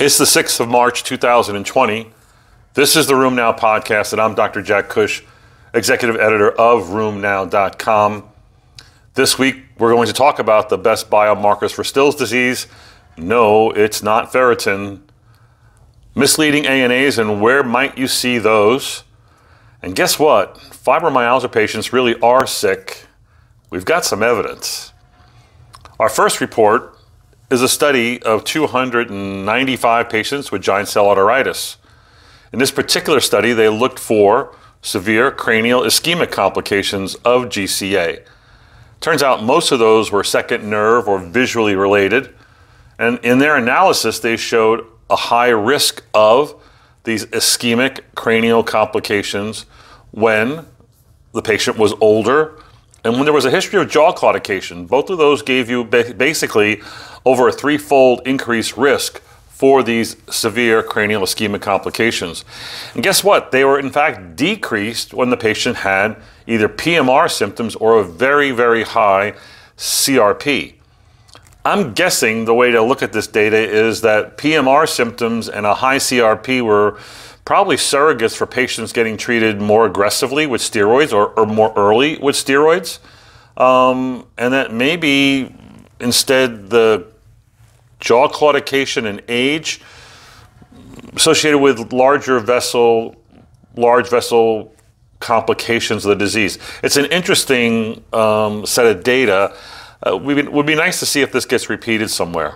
It's the 6th of March, 2020. This is the RheumNow podcast, and I'm Dr. Jack Cush, executive editor of RheumNow.com. This week, we're going to talk about the best biomarkers for Still's disease. No, it's not ferritin. Misleading ANAs, and where might you see those? And guess what? Fibromyalgia patients really are sick. We've got some evidence. Our first report is a study of 295 patients with giant cell arteritis. In this particular study, they looked for severe cranial ischemic complications of GCA. Turns out most of those were second nerve or visually related. And in their analysis, they showed a high risk of these ischemic cranial complications when the patient was older and when there was a history of jaw claudication. Both of those gave you basically over a threefold increased risk for these severe cranial ischemic complications. And guess what? They were in fact decreased when the patient had either PMR symptoms or a very, very high CRP. I'm guessing the way to look at this data is that PMR symptoms and a high CRP were probably surrogates for patients getting treated more aggressively with steroids or, or more early with steroids. Um, and that maybe instead the jaw claudication and age associated with larger vessel, large vessel complications of the disease. It's an interesting um, set of data. Uh, would be nice to see if this gets repeated somewhere.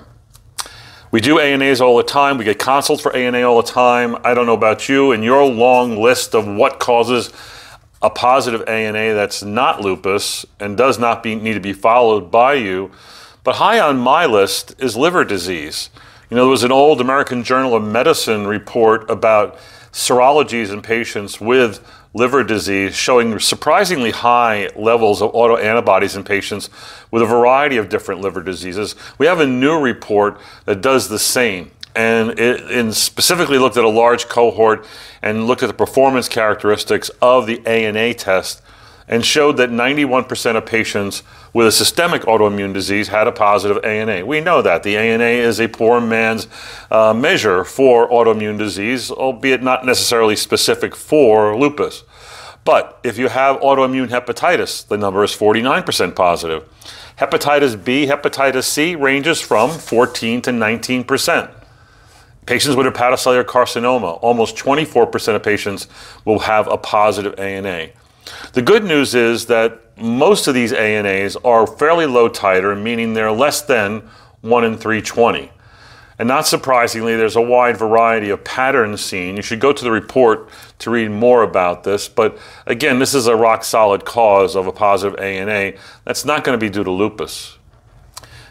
We do ANAs all the time. We get consults for ANA all the time. I don't know about you and your long list of what causes a positive ANA that's not lupus and does not be, need to be followed by you. But high on my list is liver disease. You know, there was an old American Journal of Medicine report about serologies in patients with liver disease showing surprisingly high levels of autoantibodies in patients with a variety of different liver diseases. We have a new report that does the same and it specifically looked at a large cohort and looked at the performance characteristics of the ANA test and showed that 91% of patients with a systemic autoimmune disease had a positive ANA. We know that. The ANA is a poor man's uh, measure for autoimmune disease, albeit not necessarily specific for lupus. But if you have autoimmune hepatitis, the number is 49% positive. Hepatitis B, hepatitis C ranges from 14 to 19%. Patients with hepatocellular carcinoma, almost 24% of patients will have a positive ANA. The good news is that most of these ANAs are fairly low titer, meaning they're less than 1 in 320. And not surprisingly, there's a wide variety of patterns seen. You should go to the report to read more about this. But again, this is a rock solid cause of a positive ANA. That's not going to be due to lupus.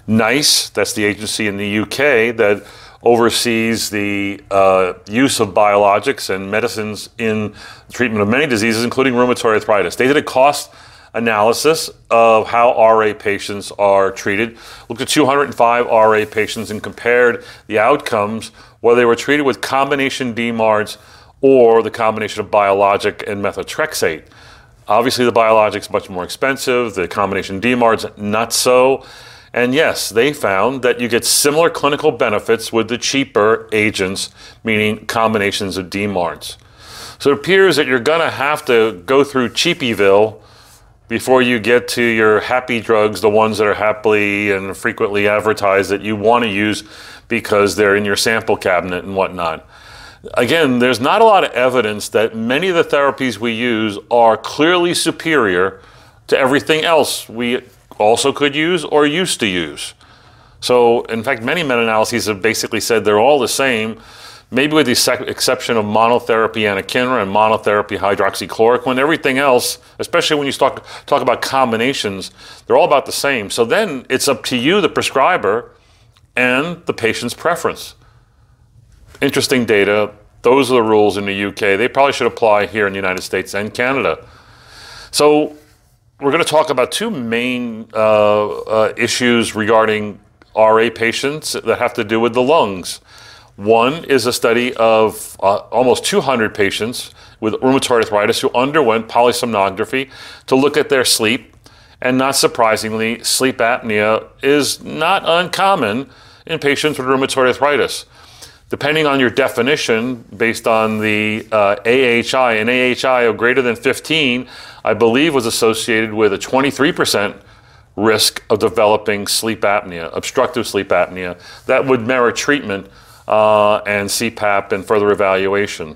NICE, that's the agency in the UK that oversees the uh, use of biologics and medicines in treatment of many diseases, including rheumatoid arthritis. They did a cost analysis of how RA patients are treated, looked at 205 RA patients and compared the outcomes whether they were treated with combination DMARDs or the combination of biologic and methotrexate. Obviously, the biologic is much more expensive, the combination DMARDs not so. And yes, they found that you get similar clinical benefits with the cheaper agents, meaning combinations of DMARDs. So it appears that you're going to have to go through Cheapyville before you get to your happy drugs, the ones that are happily and frequently advertised that you want to use because they're in your sample cabinet and whatnot. Again, there's not a lot of evidence that many of the therapies we use are clearly superior to everything else we also could use or used to use. So, in fact, many meta analyses have basically said they're all the same, maybe with the exception of monotherapy anakinra and monotherapy hydroxychloroquine. Everything else, especially when you talk, talk about combinations, they're all about the same. So then it's up to you, the prescriber, and the patient's preference. Interesting data. Those are the rules in the UK. They probably should apply here in the United States and Canada. So we're going to talk about two main uh, uh, issues regarding RA patients that have to do with the lungs. One is a study of uh, almost 200 patients with rheumatoid arthritis who underwent polysomnography to look at their sleep. And not surprisingly, sleep apnea is not uncommon in patients with rheumatoid arthritis. Depending on your definition, based on the uh, AHI, an AHI of greater than 15, I believe was associated with a 23% risk of developing sleep apnea, obstructive sleep apnea, that would merit treatment uh, and CPAP and further evaluation.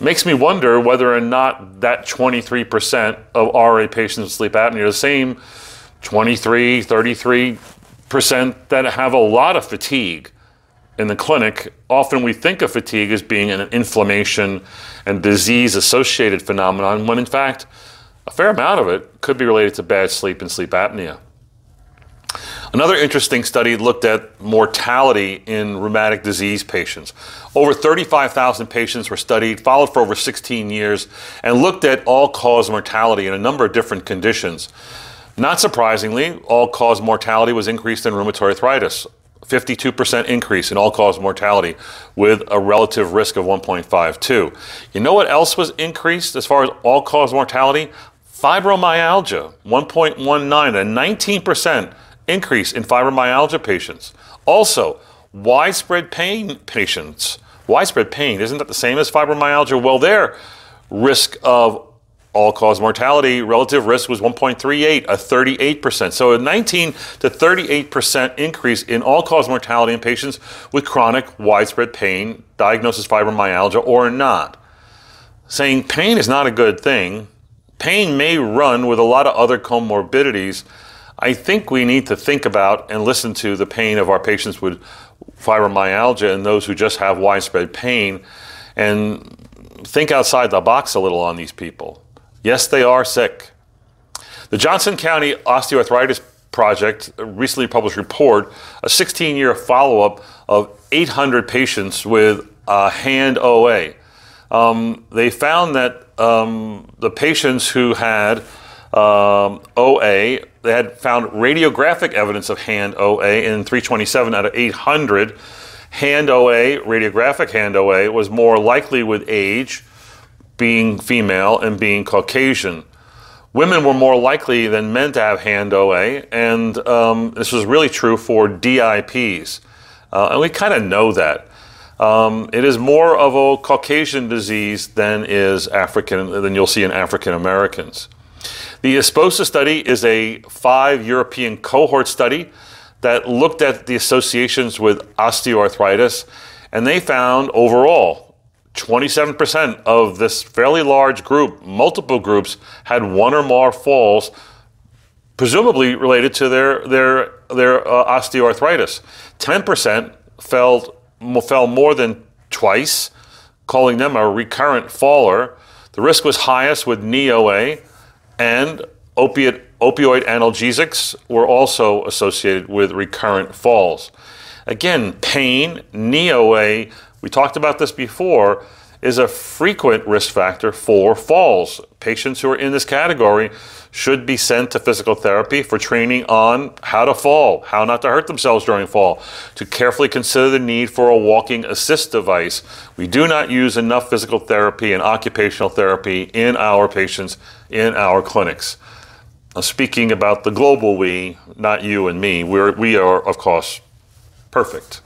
Makes me wonder whether or not that 23% of RA patients with sleep apnea are the same 23, 33% that have a lot of fatigue in the clinic. Often we think of fatigue as being an inflammation and disease associated phenomenon, when in fact, a fair amount of it could be related to bad sleep and sleep apnea. Another interesting study looked at mortality in rheumatic disease patients. Over 35,000 patients were studied, followed for over 16 years, and looked at all cause mortality in a number of different conditions. Not surprisingly, all cause mortality was increased in rheumatoid arthritis. 52% increase in all cause mortality with a relative risk of 1.52. You know what else was increased as far as all cause mortality? Fibromyalgia, 1.19, a 19% increase in fibromyalgia patients. Also, widespread pain patients. Widespread pain, isn't that the same as fibromyalgia? Well, their risk of all cause mortality relative risk was 1.38, a 38%. So a 19 to 38% increase in all cause mortality in patients with chronic widespread pain, diagnosis fibromyalgia or not. Saying pain is not a good thing. Pain may run with a lot of other comorbidities I think we need to think about and listen to the pain of our patients with fibromyalgia and those who just have widespread pain and think outside the box a little on these people. Yes, they are sick. The Johnson County Osteoarthritis Project recently published a report, a 16 year follow up of 800 patients with hand OA. Um, they found that um, the patients who had um, OA they had found radiographic evidence of hand OA in 327 out of 800. Hand OA, radiographic hand OA, was more likely with age, being female, and being Caucasian. Women were more likely than men to have hand OA, and um, this was really true for DIPs. Uh, and we kind of know that. Um, it is more of a Caucasian disease than is African than you'll see in African Americans. The ESPOSA study is a five European cohort study that looked at the associations with osteoarthritis, and they found overall 27% of this fairly large group, multiple groups, had one or more falls, presumably related to their their their uh, osteoarthritis. 10% fell fell more than twice, calling them a recurrent faller. The risk was highest with knee OA and opiate, opioid analgesics were also associated with recurrent falls. Again, pain, knee OA, we talked about this before, is a frequent risk factor for falls. Patients who are in this category should be sent to physical therapy for training on how to fall, how not to hurt themselves during fall, to carefully consider the need for a walking assist device. We do not use enough physical therapy and occupational therapy in our patients in our clinics. Now, speaking about the global we, not you and me, we're, we are, of course, perfect.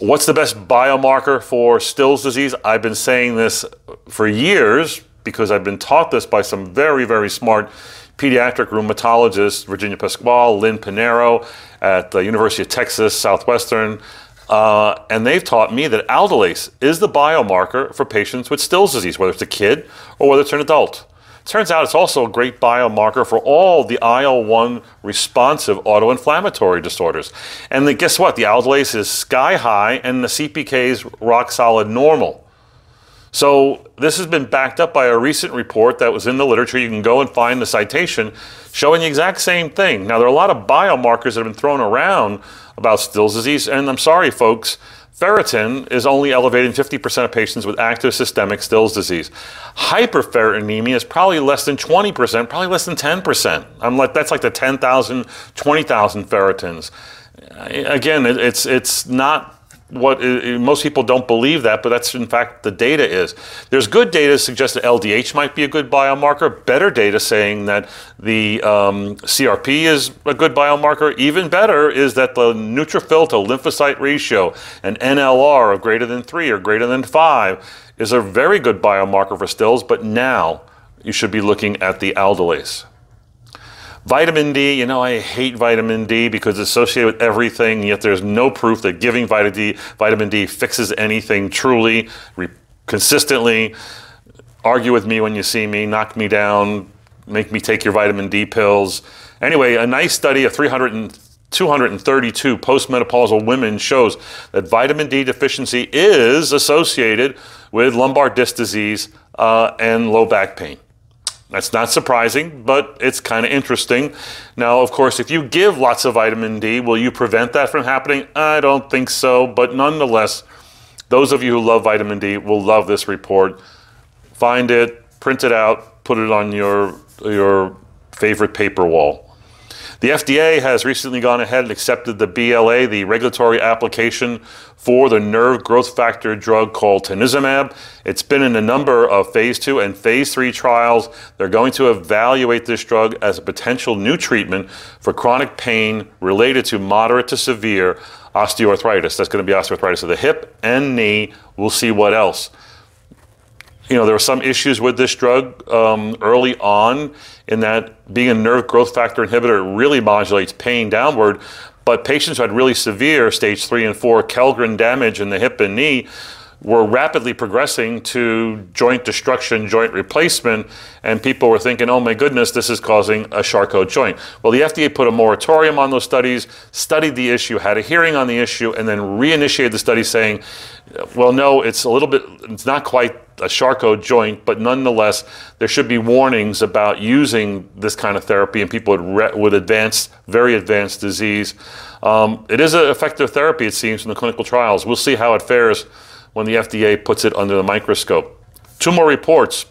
What's the best biomarker for Still's disease? I've been saying this for years because I've been taught this by some very, very smart pediatric rheumatologists, Virginia Pascual, Lynn Punaro at the University of Texas Southwestern. Uh, and they've taught me that aldolase is the biomarker for patients with Still's disease, whether it's a kid or whether it's an adult. Turns out it's also a great biomarker for all the IL 1 responsive autoinflammatory disorders. And guess what? The aldolase is sky high and the CPK is rock solid normal. So this has been backed up by a recent report that was in the literature. You can go and find the citation showing the exact same thing. Now, there are a lot of biomarkers that have been thrown around about Still's disease, and I'm sorry, folks, ferritin is only elevated in 50% of patients with active systemic Still's disease. Hyperferritinemia is probably less than 20%, probably less than 10%. I'm like, that's like the 10,000, 20,000 ferritins. Again, it's, it's not what most people don't believe that, but that's in fact the data is. There's good data suggest that LDH might be a good biomarker. Better data saying that the um, CRP is a good biomarker. Even better is that the neutrophil to lymphocyte ratio, an NLR of greater than three or greater than five, is a very good biomarker for Still's. But now you should be looking at the aldolase. Vitamin D, you know, I hate vitamin D because it's associated with everything, yet there's no proof that giving vitamin D, vitamin D fixes anything truly, re- consistently. Argue with me when you see me, knock me down, make me take your vitamin D pills. Anyway, a nice study of 300 and 232 postmenopausal women shows that vitamin D deficiency is associated with lumbar disc disease uh, and low back pain. That's not surprising, but it's kind of interesting. Now, of course, if you give lots of vitamin D, will you prevent that from happening? I don't think so, but nonetheless, those of you who love vitamin D will love this report. Find it, print it out, put it on your your favorite paper wall. The FDA has recently gone ahead and accepted the BLA, the regulatory application for the nerve growth factor drug called tanezumab. It's been in a number of phase two and phase three trials. They're going to evaluate this drug as a potential new treatment for chronic pain related to moderate to severe osteoarthritis. That's going to be osteoarthritis of the hip and knee. We'll see what else you know, there were some issues with this drug um, early on in that being a nerve growth factor inhibitor really modulates pain downward. But patients who had really severe stage three and four Kellgren damage in the hip and knee were rapidly progressing to joint destruction, joint replacement, and people were thinking, oh my goodness, this is causing a Charcot joint. Well, the FDA put a moratorium on those studies, studied the issue, had a hearing on the issue, and then reinitiated the study saying, well, no, it's a little bit, it's not quite a Charcot joint, but nonetheless, there should be warnings about using this kind of therapy in people with, with advanced, very advanced disease. Um, it is an effective therapy, it seems, in the clinical trials. We'll see how it fares when the FDA puts it under the microscope. Two more reports.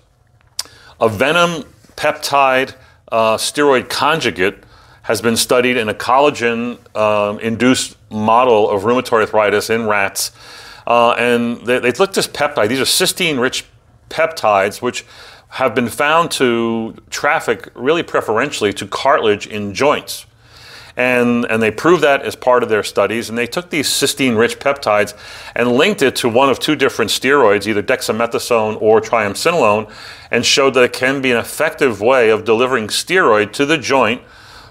A venom peptide uh, steroid conjugate has been studied in a collagen um, induced model of rheumatoid arthritis in rats. Uh, and they, they looked at peptide. These are cysteine rich peptides, which have been found to traffic really preferentially to cartilage in joints. And, and they proved that as part of their studies. And they took these cysteine rich peptides and linked it to one of two different steroids, either dexamethasone or triamcinolone, and showed that it can be an effective way of delivering steroid to the joint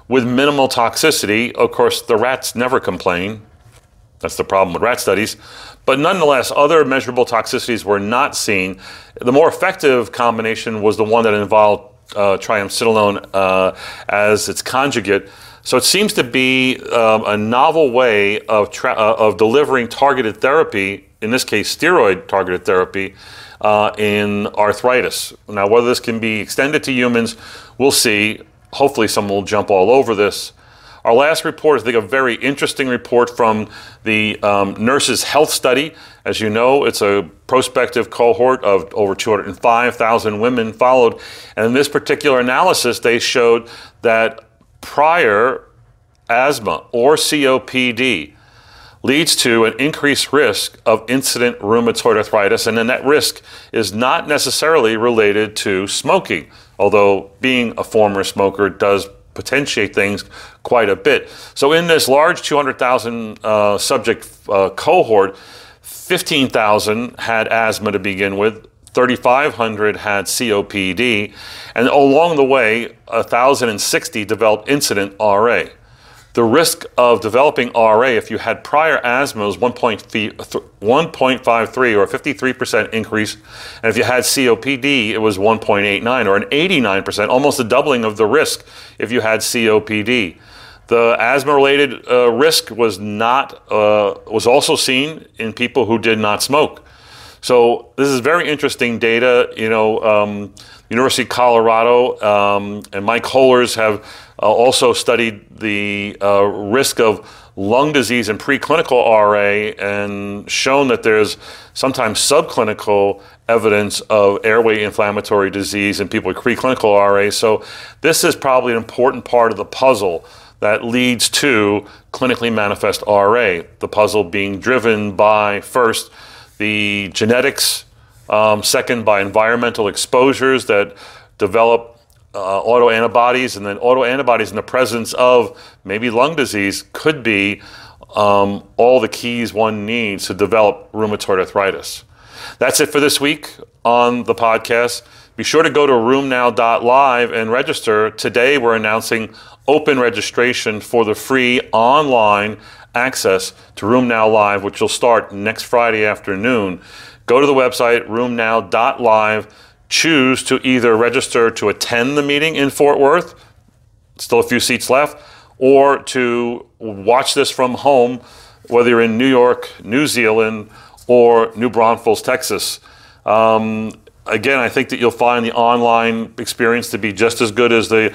with minimal toxicity. Of course, the rats never complain. That's the problem with rat studies. But nonetheless, other measurable toxicities were not seen. The more effective combination was the one that involved uh, triamcinolone uh, as its conjugate. So it seems to be um, a novel way of, tra- uh, of delivering targeted therapy, in this case, steroid targeted therapy, uh, in arthritis. Now, whether this can be extended to humans, we'll see. Hopefully, someone will jump all over this. Our last report is, I think, a very interesting report from the um, Nurses Health Study. As you know, it's a prospective cohort of over 205,000 women followed. And in this particular analysis, they showed that prior asthma or COPD leads to an increased risk of incident rheumatoid arthritis, and then that risk is not necessarily related to smoking, although being a former smoker does potentiate things quite a bit. So, in this large 200,000 uh, subject uh, cohort, 15,000 had asthma to begin with, 3,500 had COPD, and along the way, 1,060 developed incident RA. The risk of developing RA if you had prior asthma was 1.53 or a 53% increase. And if you had COPD, it was 1.89 or an 89%, almost a doubling of the risk if you had COPD. The asthma-related uh, risk was not uh, was also seen in people who did not smoke. So this is very interesting data. You know, um, University of Colorado um, and Mike Holers have uh, also studied the uh, risk of lung disease in preclinical RA and shown that there's sometimes subclinical evidence of airway inflammatory disease in people with preclinical RA. So this is probably an important part of the puzzle that leads to clinically manifest RA. The puzzle being driven by first the genetics, um, second by environmental exposures that develop uh, autoantibodies, and then autoantibodies in the presence of maybe lung disease could be um, all the keys one needs to develop rheumatoid arthritis. That's it for this week on the podcast. Be sure to go to rheumnow.live and register. Today, we're announcing open registration for the free online access to RheumNow Live, which will start next Friday afternoon. Go to the website, rheumnow.live, Choose to either register to attend the meeting in Fort Worth, still a few seats left, or to watch this from home, whether you're in New York, New Zealand, or New Braunfels, Texas. Um, again, I think that you'll find the online experience to be just as good as the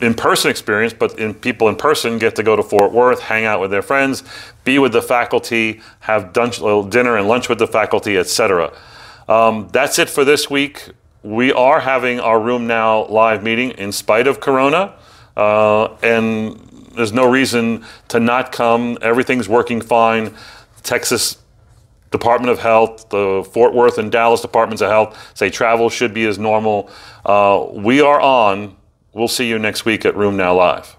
in-person experience, but in people in person get to go to Fort Worth, hang out with their friends, be with the faculty, have dinner and lunch with the faculty, etc. Um, that's it for this week. We are having our RheumNow live meeting in spite of Corona, uh, and there's no reason to not come. Everything's working fine. Texas Department of Health, the Fort Worth and Dallas Departments of Health say travel should be as normal. Uh, we are on. We'll see you next week at RheumNow Live.